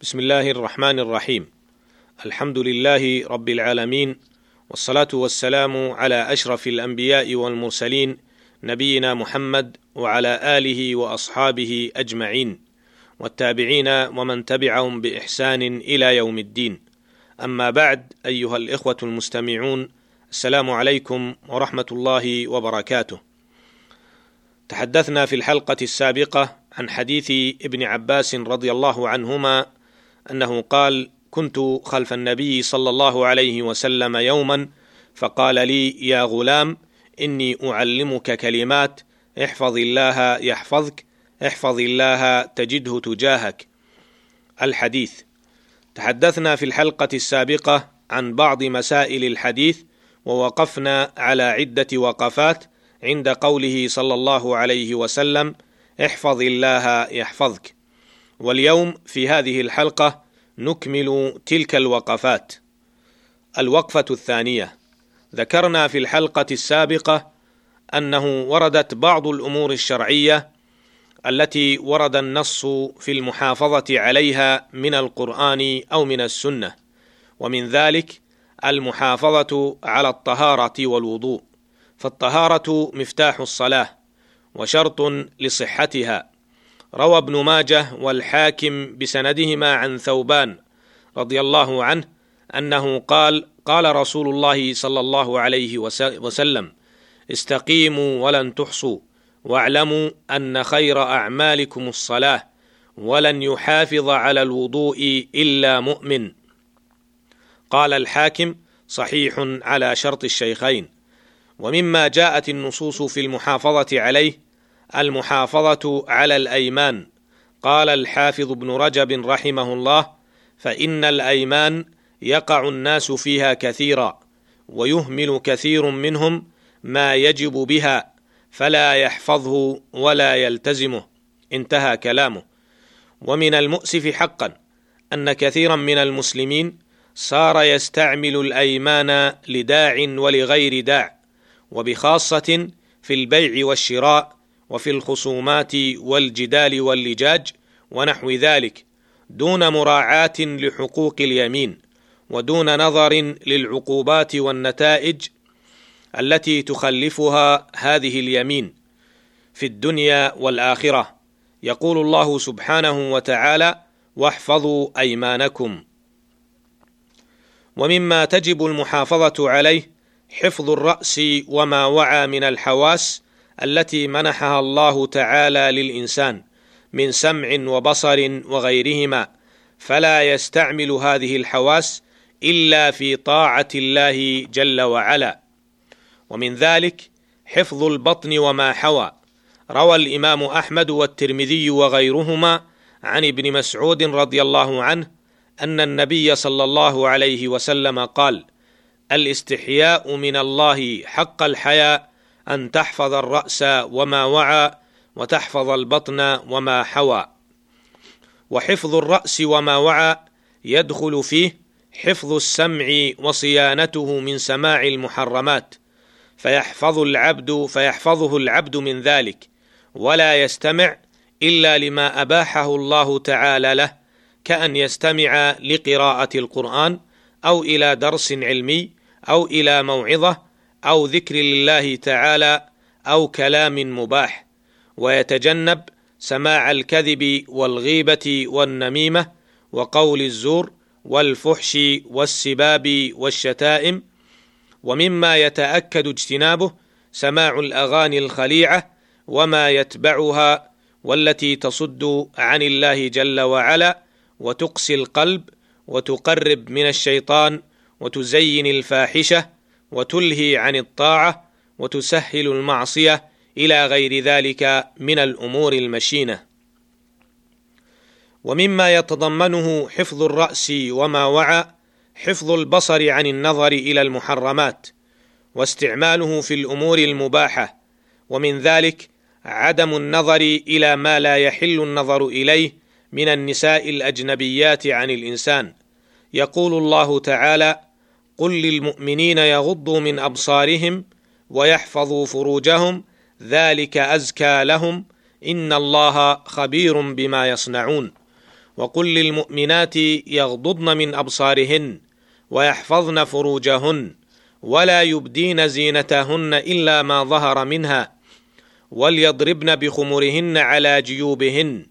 بسم الله الرحمن الرحيم الحمد لله رب العالمين والصلاه والسلام على اشرف الانبياء والمرسلين نبينا محمد وعلى اله واصحابه اجمعين والتابعين ومن تبعهم باحسان إلى يوم الدين اما بعد ايها الاخوه المستمعون السلام عليكم ورحمه الله وبركاته تحدثنا في الحلقة السابقه عن حديث ابن عباس رضي الله عنهما أنه قال كنت خلف النبي صلى الله عليه وسلم يوما فقال لي يا غلام إني أعلمك كلمات احفظ الله يحفظك احفظ الله تجده تجاهك. الحديث. تحدثنا في الحلقة السابقة عن بعض مسائل الحديث ووقفنا على عدة وقفات عند قوله صلى الله عليه وسلم احفظ الله يحفظك. واليوم في هذه الحلقة نكمل تلك الوقفات. الوقفة الثانية. ذكرنا في الحلقة السابقة أنه وردت بعض الأمور الشرعية التي ورد النص في المحافظة عليها من القرآن أو من السنة ومن ذلك المحافظة على الطهارة والوضوء فالطهارة مفتاح الصلاة وشرط لصحتها. روى ابن ماجه والحاكم بسندهما عن ثوبان رضي الله عنه أنه قال قال رسول الله صلى الله عليه وسلم استقيموا ولن تحصوا واعلموا أن خير أعمالكم الصلاة ولن يحافظ على الوضوء إلا مؤمن. قال الحاكم صحيح على شرط الشيخين ومما جاءت النصوص في المحافظة عليه المحافظة على الأيمان. قال الحافظ ابن رجب رحمه الله فإن الأيمان يقع الناس فيها كثيرا ويهمل كثير منهم ما يجب بها فلا يحفظه ولا يلتزمه. انتهى كلامه. ومن المؤسف حقا أن كثيرا من المسلمين صار يستعمل الأيمان لداع ولغير داع وبخاصة في البيع والشراء وفي الخصومات والجدال واللجاج ونحو ذلك دون مراعاة لحقوق اليمين ودون نظر للعقوبات والنتائج التي تخلفها هذه اليمين في الدنيا والآخرة. يقول الله سبحانه وتعالى واحفظوا أيمانكم ومما تجب المحافظة عليه حفظ الرأس وما وعى من الحواس التي منحها الله تعالى للإنسان من سمع وبصر وغيرهما فلا يستعمل هذه الحواس إلا في طاعة الله جل وعلا. ومن ذلك حفظ البطن وما حوى. روى الإمام أحمد والترمذي وغيرهما عن ابن مسعود رضي الله عنه أن النبي صلى الله عليه وسلم قال الإستحياء من الله حق الحياء أن تحفظ الرأس وما وعى وتحفظ البطن وما حوى. وحفظ الرأس وما وعى يدخل فيه حفظ السمع وصيانته من سماع المحرمات. فيحفظ العبد فيحفظه العبد من ذلك ولا يستمع إلا لما أباحه الله تعالى له كأن يستمع لقراءة القرآن أو إلى درس علمي أو إلى موعظة أو ذكر لله تعالى أو كلام مباح ويتجنب سماع الكذب والغيبة والنميمة وقول الزور والفحش والسباب والشتائم ومما يتأكد اجتنابه سماع الأغاني الخليعة وما يتبعها والتي تصد عن الله جل وعلا وتقسي القلب وتقرب من الشيطان وتزين الفاحشة وتلهي عن الطاعة وتسهل المعصية إلى غير ذلك من الأمور المشينة. ومما يتضمنه حفظ الرأس وما وعى حفظ البصر عن النظر إلى المحرمات واستعماله في الأمور المباحة ومن ذلك عدم النظر إلى ما لا يحل النظر إليه من النساء الأجنبيات عن الإنسان. يقول الله تعالى قل للمؤمنين يغضوا من أبصارهم ويحفظوا فروجهم ذلك أزكى لهم إن الله خبير بما يصنعون. وقل للمؤمنات يغضضن من أبصارهن ويحفظن فروجهن ولا يبدين زينتهن إلا ما ظهر منها وليضربن بخمرهن على جيوبهن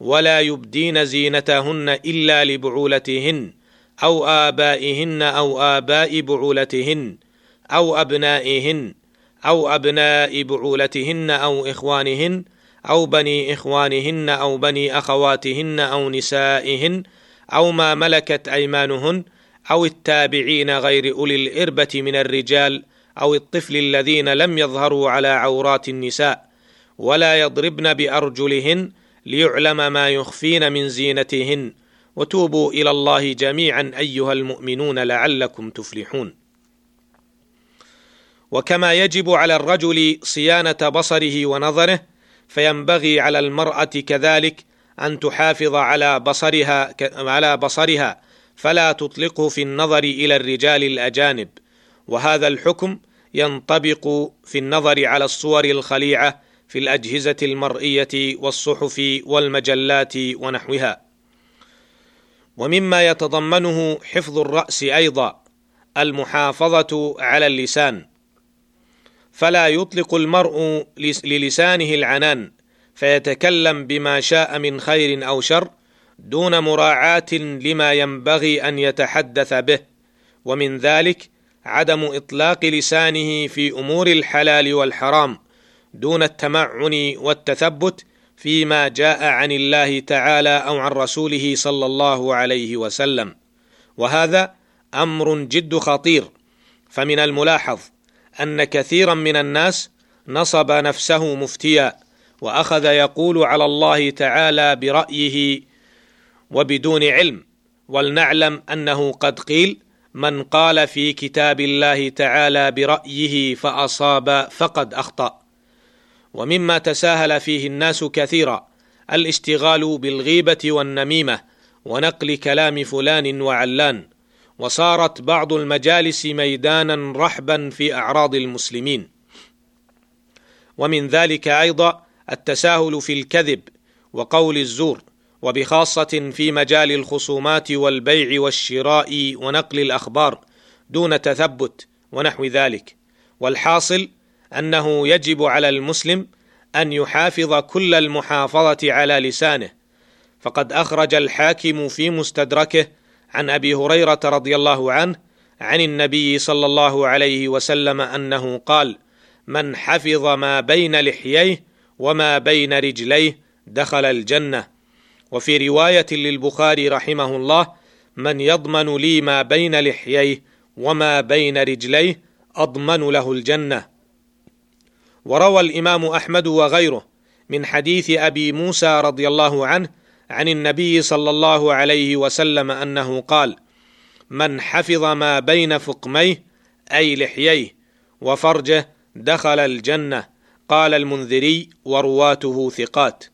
ولا يبدين زينتهن إلا لبعولتهن. أو آبائهن أو آباء بعولتهن أو أبنائهن أو أبناء بعولتهن أو إخوانهن أو بني إخوانهن أو بني أخواتهن أو نسائهن أو ما ملكت أيمانهن أو التابعين غير أولي الإربة من الرجال أو الطفل الذين لم يظهروا على عورات النساء ولا يضربن بأرجلهن ليعلم ما يخفين من زينتهن وتوبوا إلى الله جميعا أيها المؤمنون لعلكم تفلحون. وكما يجب على الرجل صيانة بصره ونظره فينبغي على المرأة كذلك أن تحافظ على بصرها على بصرها فلا تطلقه في النظر إلى الرجال الأجانب. وهذا الحكم ينطبق في النظر على الصور الخليعة في الأجهزة المرئية والصحف والمجلات ونحوها. ومما يتضمنه حفظ الرأس أيضا المحافظة على اللسان. فلا يطلق المرء للسانه العنان فيتكلم بما شاء من خير أو شر دون مراعاة لما ينبغي أن يتحدث به. ومن ذلك عدم إطلاق لسانه في أمور الحلال والحرام دون التمعن والتثبت فيما جاء عن الله تعالى أو عن رسوله صلى الله عليه وسلم. وهذا أمر جد خطير. فمن الملاحظ أن كثيرا من الناس نصب نفسه مفتيا وأخذ يقول على الله تعالى برأيه وبدون علم. ولنعلم أنه قد قيل من قال في كتاب الله تعالى برأيه فأصاب فقد أخطأ. ومما تساهل فيه الناس كثيرا الاشتغال بالغيبة والنميمة ونقل كلام فلان وعلان وصارت بعض المجالس ميدانا رحبا في أعراض المسلمين. ومن ذلك أيضا التساهل في الكذب وقول الزور وبخاصة في مجال الخصومات والبيع والشراء ونقل الأخبار دون تثبت ونحو ذلك. والحاصل أنه يجب على المسلم أن يحافظ كل المحافظة على لسانه. فقد أخرج الحاكم في مستدركه عن أبي هريرة رضي الله عنه عن النبي صلى الله عليه وسلم أنه قال من حفظ ما بين لحييه وما بين رجليه دخل الجنة وفي رواية للبخاري رحمه الله من يضمن لي ما بين لحييه وما بين رجليه أضمن له الجنة وروى الإمام أحمد وغيره من حديث أبي موسى رضي الله عنه عن النبي صلى الله عليه وسلم أنه قال من حفظ ما بين فقميه أي لحييه وفرجه دخل الجنة قال المنذري ورواته ثقات.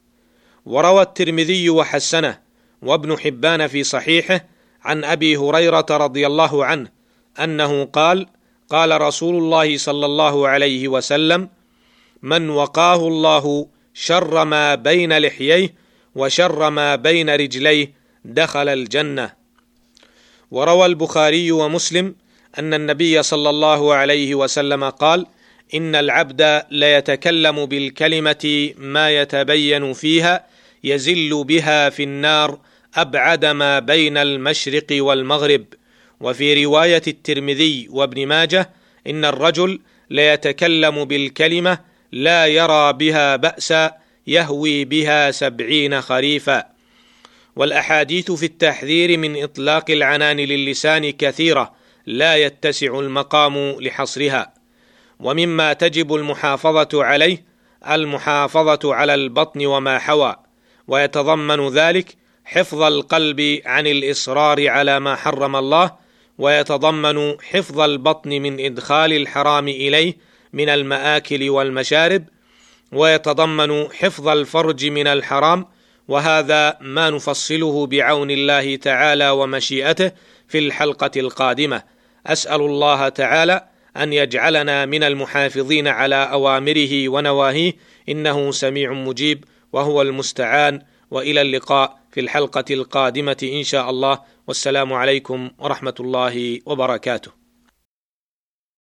وروى الترمذي وحسنه وابن حبان في صحيحه عن أبي هريرة رضي الله عنه أنه قال قال رسول الله صلى الله عليه وسلم من وقاه الله شر ما بين لحييه وشر ما بين رجليه دخل الجنة. وروى البخاري ومسلم أن النبي صلى الله عليه وسلم قال إن العبد ليتكلم بالكلمة ما يتبين فيها يزل بها في النار أبعد ما بين المشرق والمغرب. وفي رواية الترمذي وابن ماجه إن الرجل ليتكلم بالكلمة لا يرى بها باسا يهوي بها سبعين خريفا. والأحاديث في التحذير من إطلاق العنان للسان كثيرة لا يتسع المقام لحصرها. ومما تجب المحافظة عليه المحافظة على البطن وما حوى. ويتضمن ذلك حفظ القلب عن الإصرار على ما حرم الله ويتضمن حفظ البطن من إدخال الحرام إليه من المآكل والمشارب ويتضمن حفظ الفرج من الحرام وهذا ما نفصله بعون الله تعالى ومشيئته في الحلقة القادمة. أسأل الله تعالى أن يجعلنا من المحافظين على أوامره ونواهيه إنه سميع مجيب وهو المستعان. وإلى اللقاء في الحلقة القادمة إن شاء الله. والسلام عليكم ورحمة الله وبركاته.